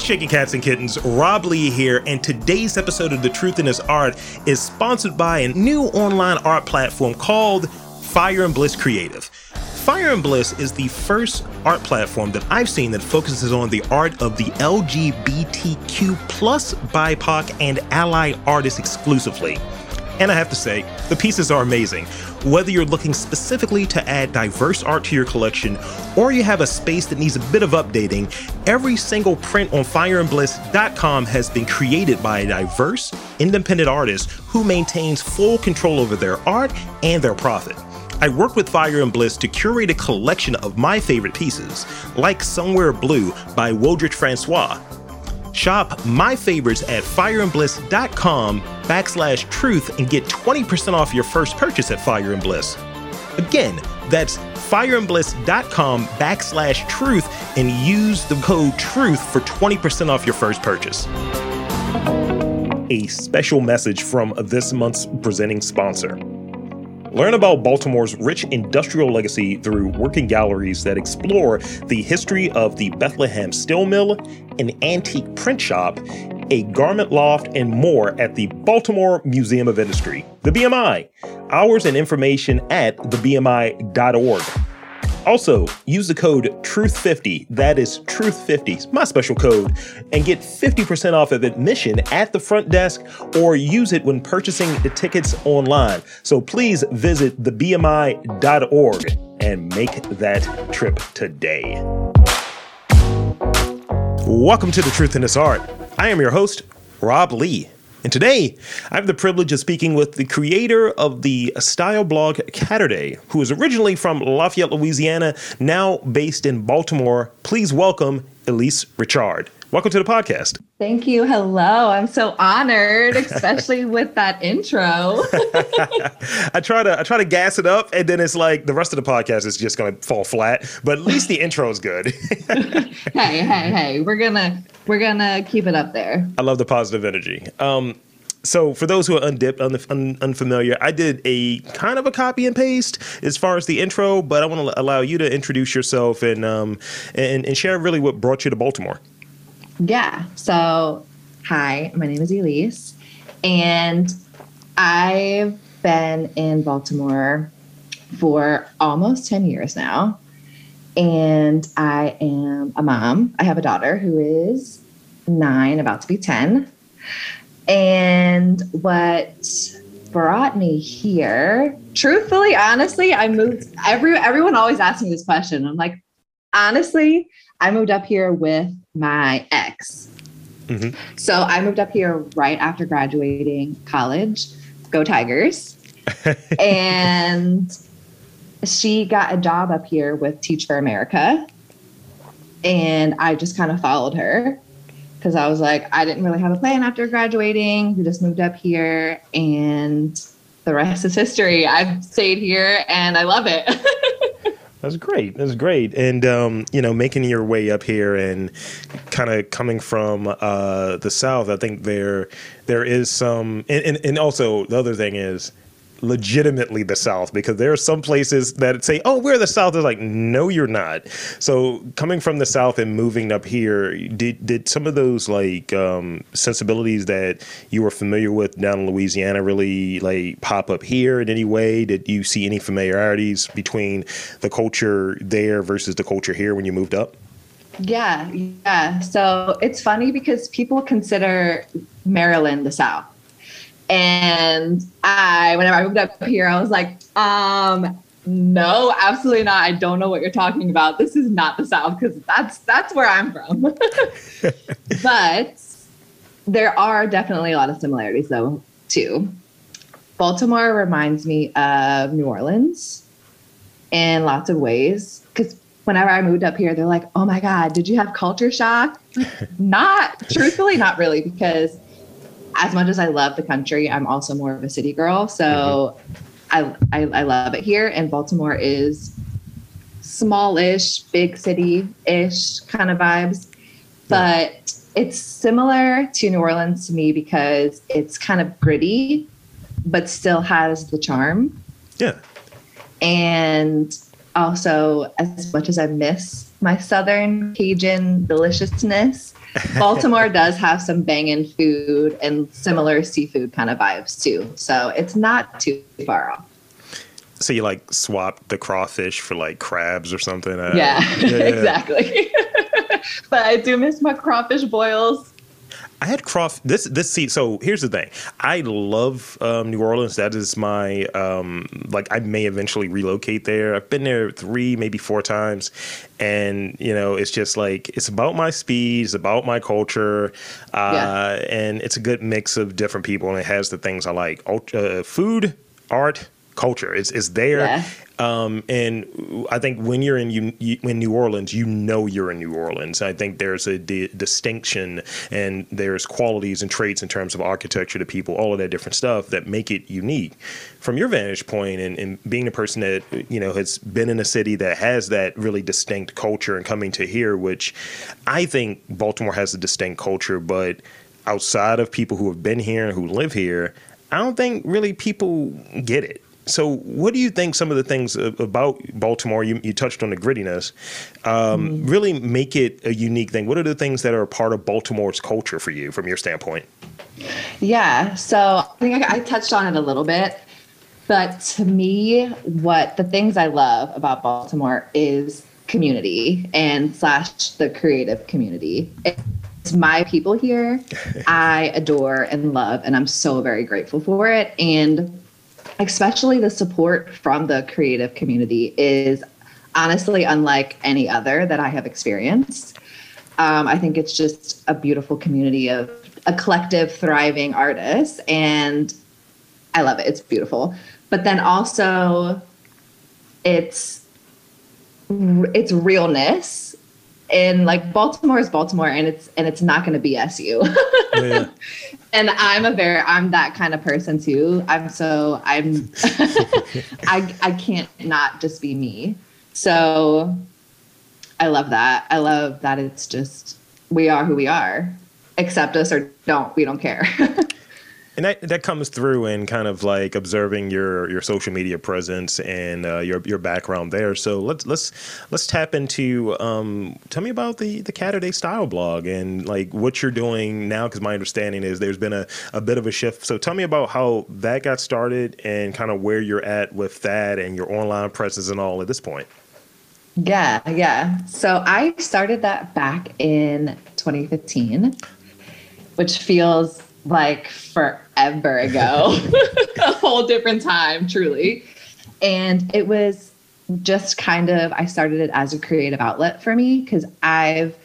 What's shaking cats and kittens? Rob Lee here, and today's episode of The Truth in This Art is sponsored by a new online art platform called Fire and Bliss Creative. Fire and Bliss is the first art platform that I've seen that focuses on the art of the LGBTQ plus BIPOC and ally artists exclusively. And I have to say, the pieces are amazing. Whether you're looking specifically to add diverse art to your collection or you have a space that needs a bit of updating, every single print on fireandbliss.com has been created by a diverse, independent artist who maintains full control over their art and their profit. I worked with Fire and Bliss to curate a collection of my favorite pieces, like Somewhere Blue by Wodrich Francois, Shop my favorites at fireandbliss.com backslash truth and get 20% off your first purchase at Fire and Bliss. Again, that's fireandbliss.com backslash truth and use the code truth for 20% off your first purchase. A special message from this month's presenting sponsor. Learn about Baltimore's rich industrial legacy through working galleries that explore the history of the Bethlehem Steel Mill, an antique print shop, a garment loft, and more at the Baltimore Museum of Industry, the BMI. Hours and information at thebmi.org. Also, use the code TRUTH50, that is TRUTH50, my special code, and get 50% off of admission at the front desk or use it when purchasing the tickets online. So please visit thebmi.org and make that trip today. Welcome to The Truth in This Art. I am your host, Rob Lee. And today, I have the privilege of speaking with the creator of the style blog Caturday, who is originally from Lafayette, Louisiana, now based in Baltimore. Please welcome Elise Richard. Welcome to the podcast. Thank you. Hello. I'm so honored, especially with that intro. I try to I try to gas it up and then it's like the rest of the podcast is just gonna fall flat. But at least the intro is good. hey, hey, hey. We're gonna we're gonna keep it up there. I love the positive energy. Um, so for those who are undipped, un- un- unfamiliar, I did a kind of a copy and paste as far as the intro, but I want to allow you to introduce yourself and um, and, and share really what brought you to Baltimore. Yeah. So, hi, my name is Elise, and I've been in Baltimore for almost 10 years now. And I am a mom. I have a daughter who is nine, about to be 10. And what brought me here, truthfully, honestly, I moved. Every everyone always asks me this question. I'm like, honestly, I moved up here with my ex. Mm-hmm. So I moved up here right after graduating college. Go Tigers. and she got a job up here with Teach for America. And I just kind of followed her because I was like, I didn't really have a plan after graduating. We just moved up here and the rest is history. I've stayed here and I love it. That's great. That's great. And um, you know, making your way up here and kind of coming from uh, the south, I think there there is some, and, and, and also the other thing is legitimately the South because there are some places that say, "Oh, we're the South." They're like, "No, you're not." So coming from the South and moving up here, did did some of those like um, sensibilities that you were familiar with down in Louisiana really like pop up here in any way? Did you see any familiarities between the culture there versus the culture here when you moved up? Yeah, yeah. So it's funny because people consider Maryland the South and I, whenever I moved up here, I was like, um, no, absolutely not. I don't know what you're talking about. This is not the South because that's that's where I'm from. but there are definitely a lot of similarities though too. Baltimore reminds me of New Orleans in lots of ways because whenever I moved up here, they're like, "Oh my God, did you have culture shock?" not truthfully, not really, because as much as I love the country, I'm also more of a city girl. So mm-hmm. I, I, I love it here. And Baltimore is smallish, big city ish kind of vibes. But yeah. it's similar to New Orleans to me because it's kind of gritty, but still has the charm. Yeah. And also, as much as I miss my Southern Cajun deliciousness, Baltimore does have some banging food and similar seafood kind of vibes too. So it's not too far off. So you like swap the crawfish for like crabs or something? Uh, yeah, yeah, yeah, exactly. but I do miss my crawfish boils. I had crawfish. This this see. So here's the thing. I love um, New Orleans. That is my um, like. I may eventually relocate there. I've been there three, maybe four times, and you know, it's just like it's about my speed. It's about my culture, uh, yeah. and it's a good mix of different people, and it has the things I like: uh, food, art, culture. It's, it's there. Yeah. Um, and I think when you're in you, you, in New Orleans, you know you're in New Orleans. I think there's a di- distinction and there's qualities and traits in terms of architecture to people, all of that different stuff that make it unique. From your vantage point and, and being a person that you know has been in a city that has that really distinct culture and coming to here, which I think Baltimore has a distinct culture, but outside of people who have been here and who live here, I don't think really people get it. So, what do you think some of the things about Baltimore, you, you touched on the grittiness, um, mm-hmm. really make it a unique thing? What are the things that are part of Baltimore's culture for you from your standpoint? Yeah. So, I think I, I touched on it a little bit. But to me, what the things I love about Baltimore is community and slash the creative community. It's my people here. I adore and love, and I'm so very grateful for it. And especially the support from the creative community is honestly unlike any other that I have experienced. Um, I think it's just a beautiful community of a collective, thriving artists, and I love it. It's beautiful. But then also, it's it's realness and like Baltimore is Baltimore and it's and it's not going to be SU. yeah. and I'm a very I'm that kind of person too. I'm so I'm I I can't not just be me. So I love that. I love that it's just we are who we are. Accept us or don't. We don't care. and that that comes through in kind of like observing your your social media presence and uh, your your background there. So let's let's let's tap into. Um, tell me about the the Caturday Style blog and like what you're doing now, because my understanding is there's been a, a bit of a shift. So tell me about how that got started and kind of where you're at with that and your online presence and all at this point. Yeah, yeah. So I started that back in 2015, which feels like forever ago, a whole different time, truly. And it was just kind of, I started it as a creative outlet for me because I've,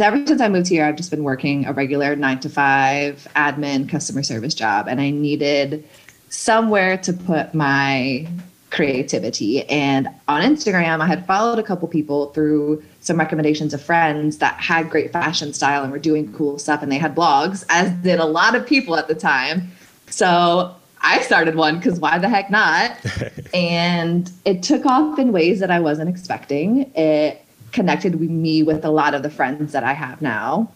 ever since I moved here, I've just been working a regular nine to five admin customer service job. And I needed somewhere to put my creativity. And on Instagram, I had followed a couple people through some recommendations of friends that had great fashion style and were doing cool stuff. And they had blogs, as did a lot of people at the time. So I started one because why the heck not? and it took off in ways that I wasn't expecting. It connected me with a lot of the friends that I have now.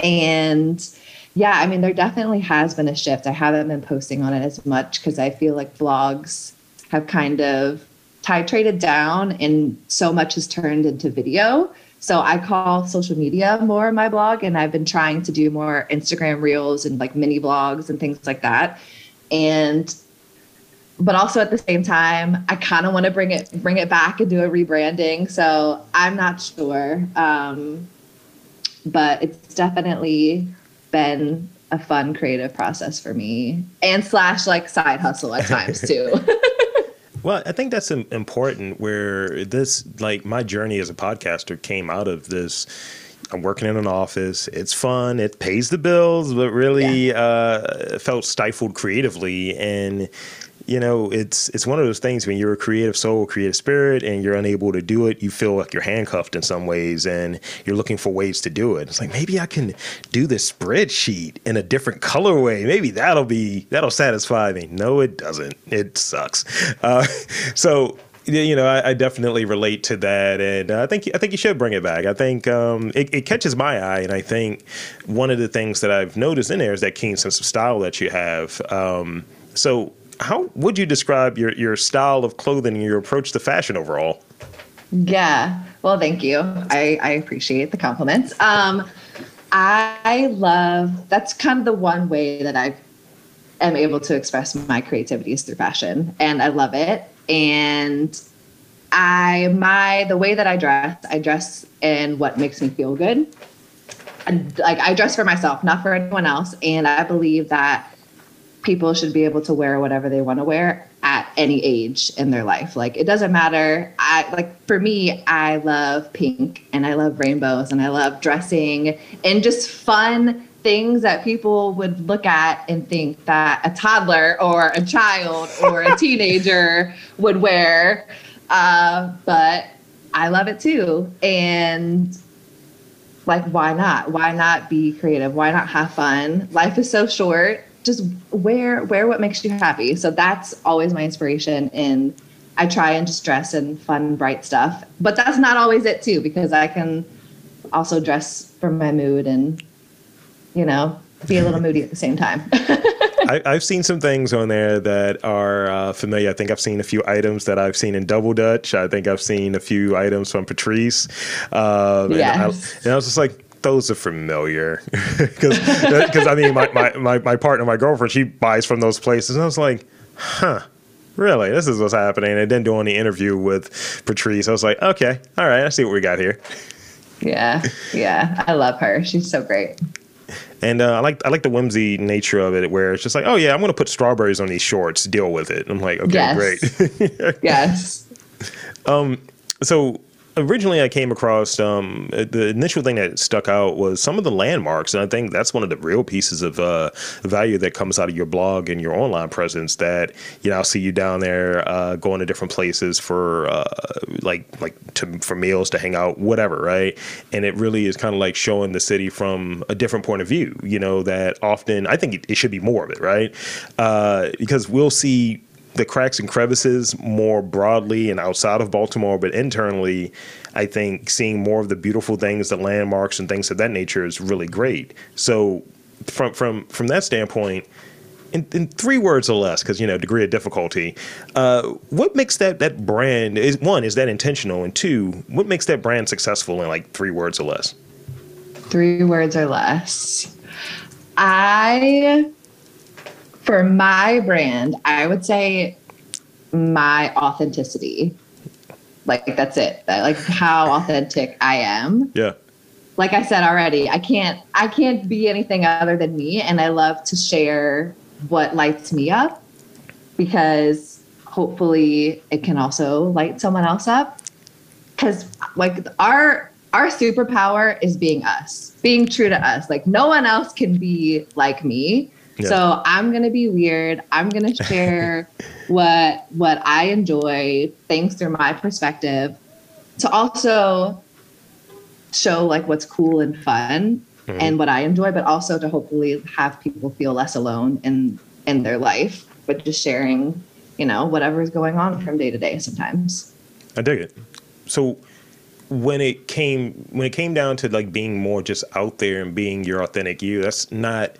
And yeah, I mean, there definitely has been a shift. I haven't been posting on it as much because I feel like blogs have kind of titrated down and so much has turned into video. So I call social media more my blog and I've been trying to do more Instagram reels and like mini blogs and things like that. And but also at the same time, I kind of want to bring it bring it back and do a rebranding. So I'm not sure. Um, but it's definitely been a fun creative process for me and slash like side hustle at times too. Well, I think that's important where this, like, my journey as a podcaster came out of this. I'm working in an office. It's fun. It pays the bills, but really yeah. uh, felt stifled creatively. And you know, it's it's one of those things when you're a creative soul, creative spirit, and you're unable to do it, you feel like you're handcuffed in some ways, and you're looking for ways to do it. It's like maybe I can do this spreadsheet in a different colorway. Maybe that'll be that'll satisfy me. No, it doesn't. It sucks. Uh, so you know, I, I, definitely relate to that, and I think I think you should bring it back. I think um, it, it, catches my eye, and I think one of the things that I've noticed in there is that keen sense of style that you have. Um, so how would you describe your your style of clothing and your approach to fashion overall? Yeah. Well, thank you. I, I appreciate the compliments. Um, I love that's kind of the one way that I am able to express my creativity is through fashion, and I love it. And I my the way that I dress, I dress in what makes me feel good. And like I dress for myself, not for anyone else. And I believe that people should be able to wear whatever they want to wear at any age in their life. Like it doesn't matter. I like for me, I love pink and I love rainbows and I love dressing and just fun things that people would look at and think that a toddler or a child or a teenager would wear. Uh, but I love it too. And like, why not? Why not be creative? Why not have fun? Life is so short just wear wear what makes you happy. So that's always my inspiration and I try and just dress in fun, bright stuff. But that's not always it too, because I can also dress for my mood and, you know, be a little moody at the same time. I, have seen some things on there that are uh, familiar. I think I've seen a few items that I've seen in Double Dutch. I think I've seen a few items from Patrice. Uh, yes. and, I, and I was just like, those are familiar because because I mean my, my, my, my partner my girlfriend she buys from those places and I was like huh really this is what's happening and then doing the interview with Patrice I was like okay all right I see what we got here yeah yeah I love her she's so great and uh, I like I like the whimsy nature of it, where it's just like, oh yeah, I'm going to put strawberries on these shorts. Deal with it. I'm like, okay, yes. great. yes. Um. So originally I came across um, the initial thing that stuck out was some of the landmarks, and I think that's one of the real pieces of uh, value that comes out of your blog and your online presence. That you know, I'll see you down there uh, going to different places for uh, like like to, for meals to hang out, whatever, right? And it really is kind of like showing the city from a different point of view. You know, that often I think it, it should be more of it, right? Uh, because we'll see the cracks and crevices more broadly and outside of Baltimore, but internally, I think seeing more of the beautiful things, the landmarks and things of that nature is really great. So from from from that standpoint, in, in three words or less, because you know degree of difficulty, uh, what makes that that brand is one is that intentional, and two, what makes that brand successful in like three words or less? Three words or less. I for my brand, I would say my authenticity. Like that's it. Like how authentic I am. Yeah. Like I said already, I can't I can't be anything other than me and I love to share what lights me up because hopefully it can also light someone else up cuz like our our superpower is being us, being true to us. Like no one else can be like me. Yeah. So I'm gonna be weird. I'm gonna share what what I enjoy, things through my perspective, to also show like what's cool and fun mm-hmm. and what I enjoy, but also to hopefully have people feel less alone in in their life, but just sharing, you know, whatever is going on from day to day sometimes. I dig it. So when it came when it came down to like being more just out there and being your authentic you, that's not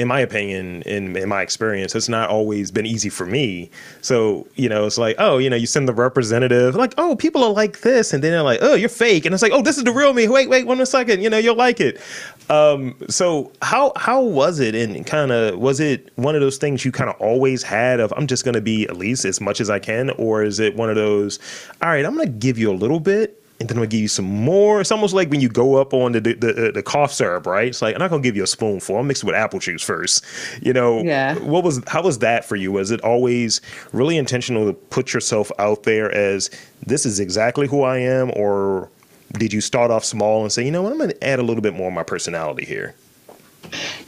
in my opinion, in, in my experience, it's not always been easy for me. So, you know, it's like, oh, you know, you send the representative, like, oh, people are like this. And then they're like, oh, you're fake. And it's like, oh, this is the real me. Wait, wait, one second. You know, you'll like it. Um, so how how was it? And kind of was it one of those things you kind of always had of I'm just going to be at least as much as I can, or is it one of those? All right, I'm going to give you a little bit, and then I'm gonna give you some more. It's almost like when you go up on the the, the, uh, the cough syrup, right? It's like I'm not gonna give you a spoonful. I'll mix it with apple juice first. You know, yeah. What was how was that for you? Was it always really intentional to put yourself out there as this is exactly who I am, or did you start off small and say, you know what, I'm gonna add a little bit more of my personality here?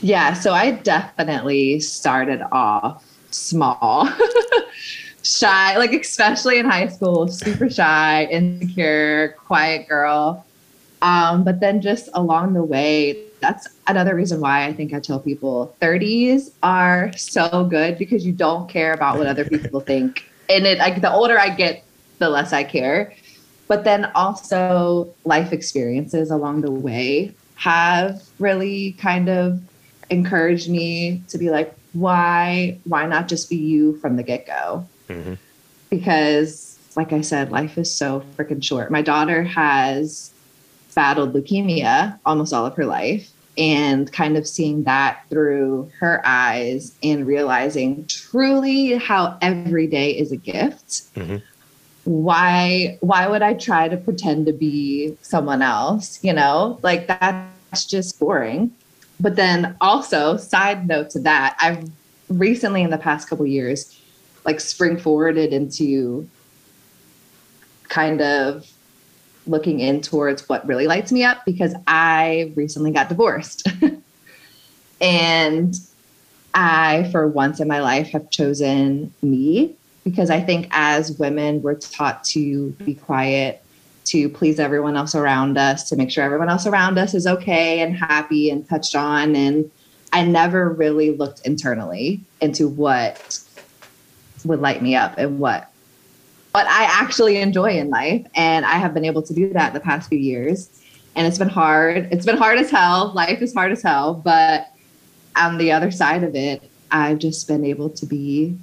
Yeah, so I definitely started off small. shy, like especially in high school, super shy, insecure, quiet girl. Um, but then just along the way, that's another reason why I think I tell people 30s are so good because you don't care about what other people think. And it like the older I get, the less I care. But then also life experiences along the way have really kind of encouraged me to be like, why why not just be you from the get-go mm-hmm. because like i said life is so freaking short my daughter has battled leukemia almost all of her life and kind of seeing that through her eyes and realizing truly how every day is a gift mm-hmm. why why would i try to pretend to be someone else you know like that's just boring but then also side note to that i've recently in the past couple years like spring forwarded into kind of looking in towards what really lights me up because I recently got divorced. and I, for once in my life, have chosen me because I think as women, we're taught to be quiet, to please everyone else around us, to make sure everyone else around us is okay and happy and touched on. And I never really looked internally into what would light me up and what what I actually enjoy in life. And I have been able to do that the past few years. And it's been hard. It's been hard as hell. Life is hard as hell. But on the other side of it, I've just been able to be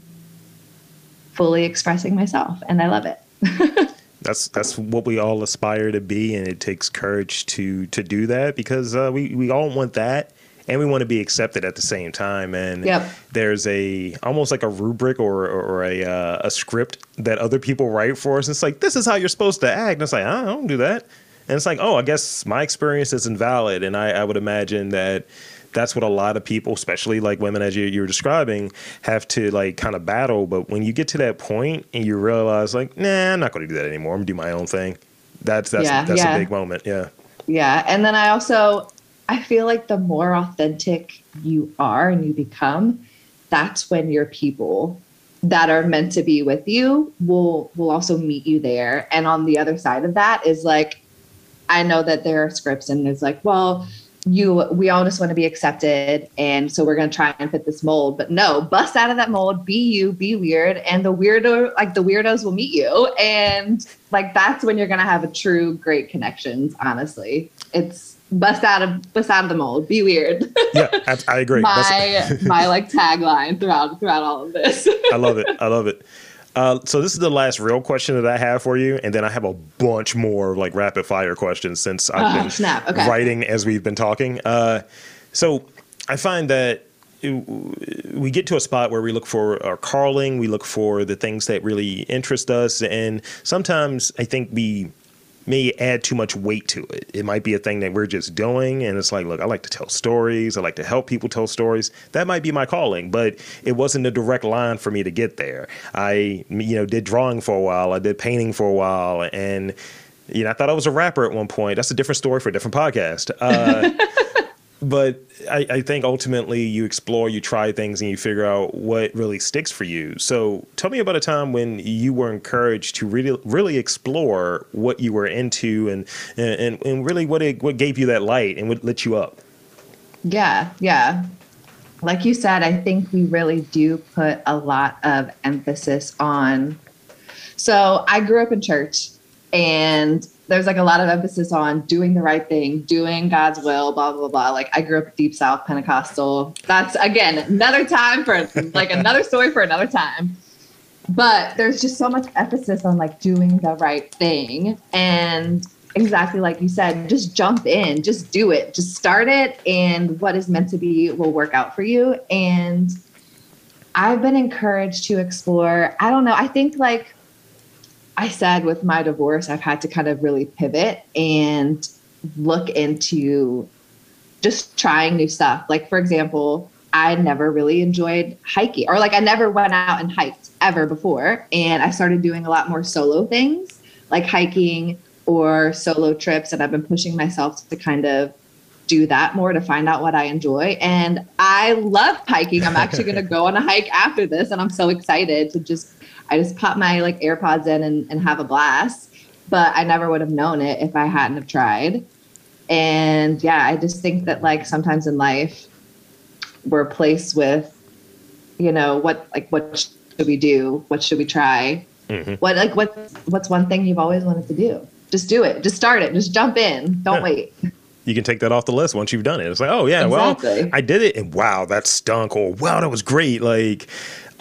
fully expressing myself. And I love it. that's that's what we all aspire to be and it takes courage to to do that because uh, we we all want that and we want to be accepted at the same time. And yep. there's a almost like a rubric or or a uh, a script that other people write for us. It's like this is how you're supposed to act. And it's like I don't do that. And it's like oh, I guess my experience is invalid. And I, I would imagine that that's what a lot of people, especially like women, as you, you were describing, have to like kind of battle. But when you get to that point and you realize, like, nah, I'm not going to do that anymore. I'm gonna do my own thing. That's that's yeah, that's yeah. a big moment. Yeah. Yeah, and then I also I feel like the more authentic you are and you become, that's when your people that are meant to be with you will will also meet you there. And on the other side of that is like I know that there are scripts and it's like, well, you we all just want to be accepted and so we're going to try and fit this mold. But no bust out of that mold be you be weird and the weirdo like the weirdos will meet you. And like that's when you're going to have a true great connections honestly. It's bust out of bust out of the mold. Be weird. yeah, I, I agree. my my like tagline throughout throughout all of this. I love it. I love it. Uh, so this is the last real question that I have for you, and then I have a bunch more like rapid fire questions since I've oh, been snap. Okay. writing as we've been talking. Uh, so I find that we get to a spot where we look for our calling, we look for the things that really interest us, and sometimes I think we may add too much weight to it. It might be a thing that we're just doing, and it's like, look, I like to tell stories. I like to help people tell stories. That might be my calling, but it wasn't a direct line for me to get there. I, you know, did drawing for a while. I did painting for a while, and you know, I thought I was a rapper at one point. That's a different story for a different podcast. Uh, but I, I, think ultimately you explore, you try things, and you figure out what really sticks for you. So tell me about a time when you were encouraged to really, really explore what you were into, and and, and really what it, what gave you that light and what lit you up. Yeah, yeah. Like you said, I think we really do put a lot of emphasis on. So I grew up in church, and there's like a lot of emphasis on doing the right thing, doing God's will, blah, blah, blah. Like I grew up deep South Pentecostal. That's again, another time for like another story for another time. But there's just so much emphasis on like doing the right thing. And exactly like you said, just jump in, just do it, just start it. And what is meant to be will work out for you. And I've been encouraged to explore, I don't know, I think like I said with my divorce, I've had to kind of really pivot and look into just trying new stuff. Like, for example, I never really enjoyed hiking, or like I never went out and hiked ever before. And I started doing a lot more solo things like hiking or solo trips. And I've been pushing myself to kind of do that more to find out what I enjoy. And I love hiking. I'm actually going to go on a hike after this. And I'm so excited to just I just pop my like AirPods in and, and have a blast. But I never would have known it if I hadn't have tried. And yeah, I just think that like sometimes in life we're placed with, you know, what like what should we do? What should we try? Mm-hmm. What like what what's one thing you've always wanted to do? Just do it. Just start it. Just jump in. Don't yeah. wait. you can take that off the list once you've done it. It's like, oh yeah, Exactly. well, I did it, and wow, that stunk, or wow, that was great. Like,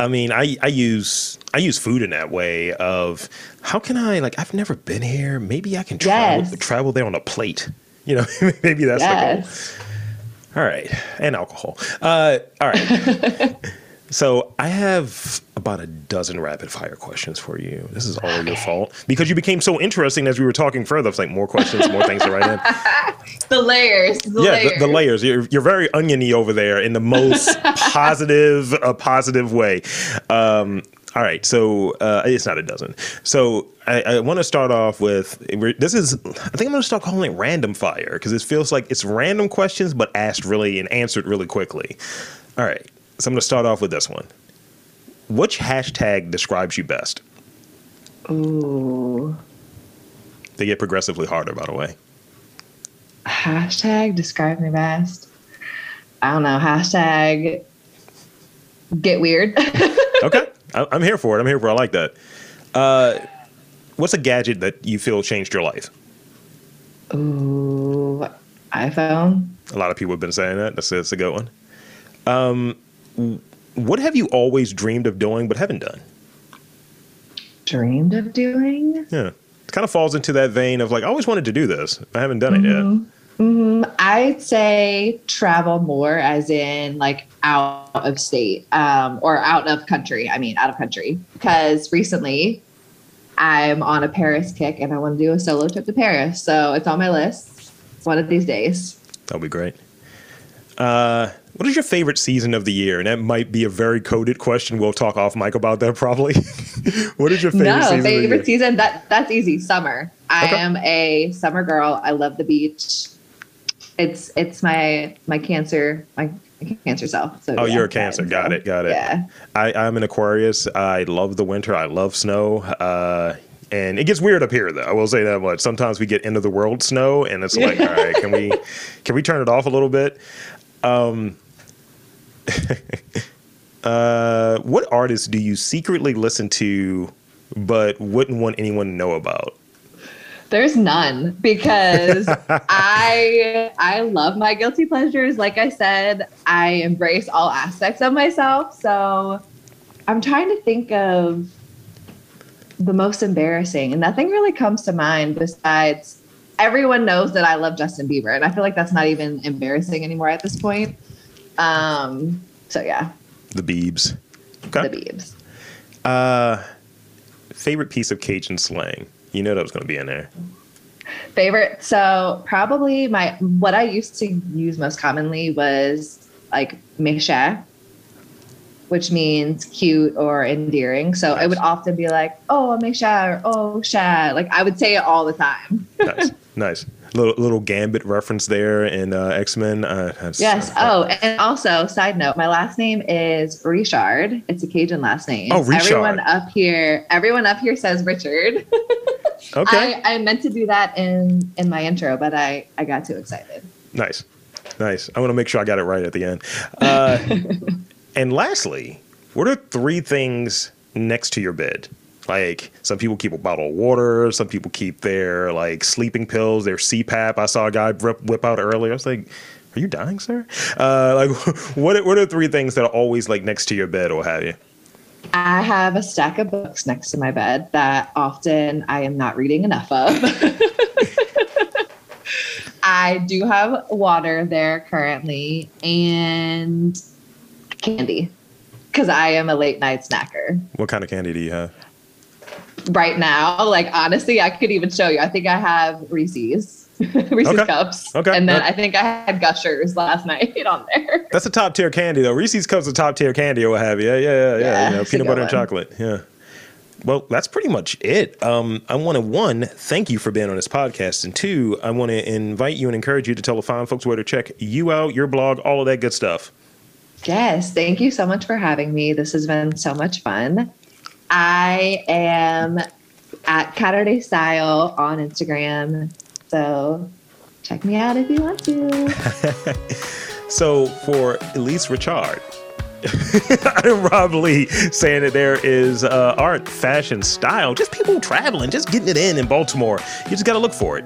I mean, I I use I use food in that way of how can I like I've never been here. Maybe I can travel Yes. travel there on a plate. You know, maybe that's the goal. All right, and alcohol. Uh, all right. so I have about a dozen rapid fire questions for you. This is all your fault because you became so interesting as we were talking further. It's like more questions, more things to write in. The layers. The yeah, layers. the, the layers. You're you're very oniony over there in the most positive, uh, positive way. Um, all right, so uh, it's not a dozen. So I, I want to start off with this is. I think I'm going to start calling it random fire because it feels like it's random questions but asked really and answered really quickly. All right, so I'm going to start off with this one. Which hashtag describes you best? Ooh. They get progressively harder, by the way. Hashtag describe me best. I don't know. Hashtag get weird. Okay, I'm here for it. I'm here for. it. I like that. Uh, what's a gadget that you feel changed your life? Ooh. iPhone. A lot of people have been saying that. That's, that's a good one. Um, what have you always dreamed of doing but haven't done? Dreamed of doing. Yeah, it kind of falls into that vein of like I always wanted to do this. I haven't done it yet. Mm, I'd say travel more, as in like out of state um, or out of country. I mean, out of country. Because recently I'm on a Paris kick and I want to do a solo trip to Paris. So it's on my list one of these days. That'll be great. Uh, what is your favorite season of the year? And that might be a very coded question. We'll talk off mic about that probably. what is your favorite no, season? favorite season. That that's easy. Summer. I Okay. am a summer girl. I love the beach. It's it's my my cancer my cancer self. So Oh, yeah, you're a cancer. so, Got it. Got it. Yeah. I, I'm an Aquarius. I love the winter. I love snow. Uh, and it gets weird up here, though. I will say that much. Sometimes we get end of the world snow, and it's like, all right, can we can we turn it off a little bit? Um, uh, what artists do you secretly listen to, but wouldn't want anyone to know about? There's none because I I love my guilty pleasures. Like I said, I embrace all aspects of myself. So I'm trying to think of the most embarrassing, and nothing really comes to mind besides everyone knows that I love Justin Bieber, and I feel like that's not even embarrassing anymore at this point. Um, so yeah, The Beebs. Okay. the Biebs. Uh, favorite piece of Cajun slang. You know that was going to be in there. Favorite. So probably my what I used to use most commonly was like méchant, which means cute or endearing. So I would often be like, oh, méchant or oh, chat. Like I would say it all the time. nice, nice. Little little Gambit reference there in uh, X Men. Uh, Yes. Oh, and also, side note, my last name is Richard. It's a Cajun last name. Oh, Richard. Everyone up here, everyone up here says Richard. okay. I, I meant to do that in in my intro, but I I got too excited. nice, nice. I want to make sure I got it right at the end. Uh, and lastly, what are three things next to your bed? Like some people keep a bottle of water, some people keep their like sleeping pills, their CPAP. I saw a guy whip, whip out earlier. I was like, "Are you dying, sir?" Uh, like, what what are three things that are always like next to your bed or have you? I have a stack of books next to my bed that often I am not reading enough of. I do have water there currently and candy because I am a late night snacker. What kind of candy do you have? Right now, like honestly, I could even show you. I think I have Reese's, Reese's Okay. cups. Okay. And then Yeah. I think I had Gushers last night on there. That's a top tier candy though. Reese's cups are top tier candy or what have you. Yeah, yeah, yeah. yeah. You know, peanut butter and chocolate. Yeah. Well, that's pretty much it. Um, I want to one thank you for being on this podcast, and two, I want to invite you and encourage you to tell the fine folks where to check you out, your blog, all of that good stuff. Yes, thank you so much for having me. This has been so much fun. I am at Caturday Style on Instagram. So check me out if you want to. So for Elise Richard, I'm Rob Lee saying that there is uh, art, fashion, style, just people traveling, just getting it in in Baltimore. You just got to look for it.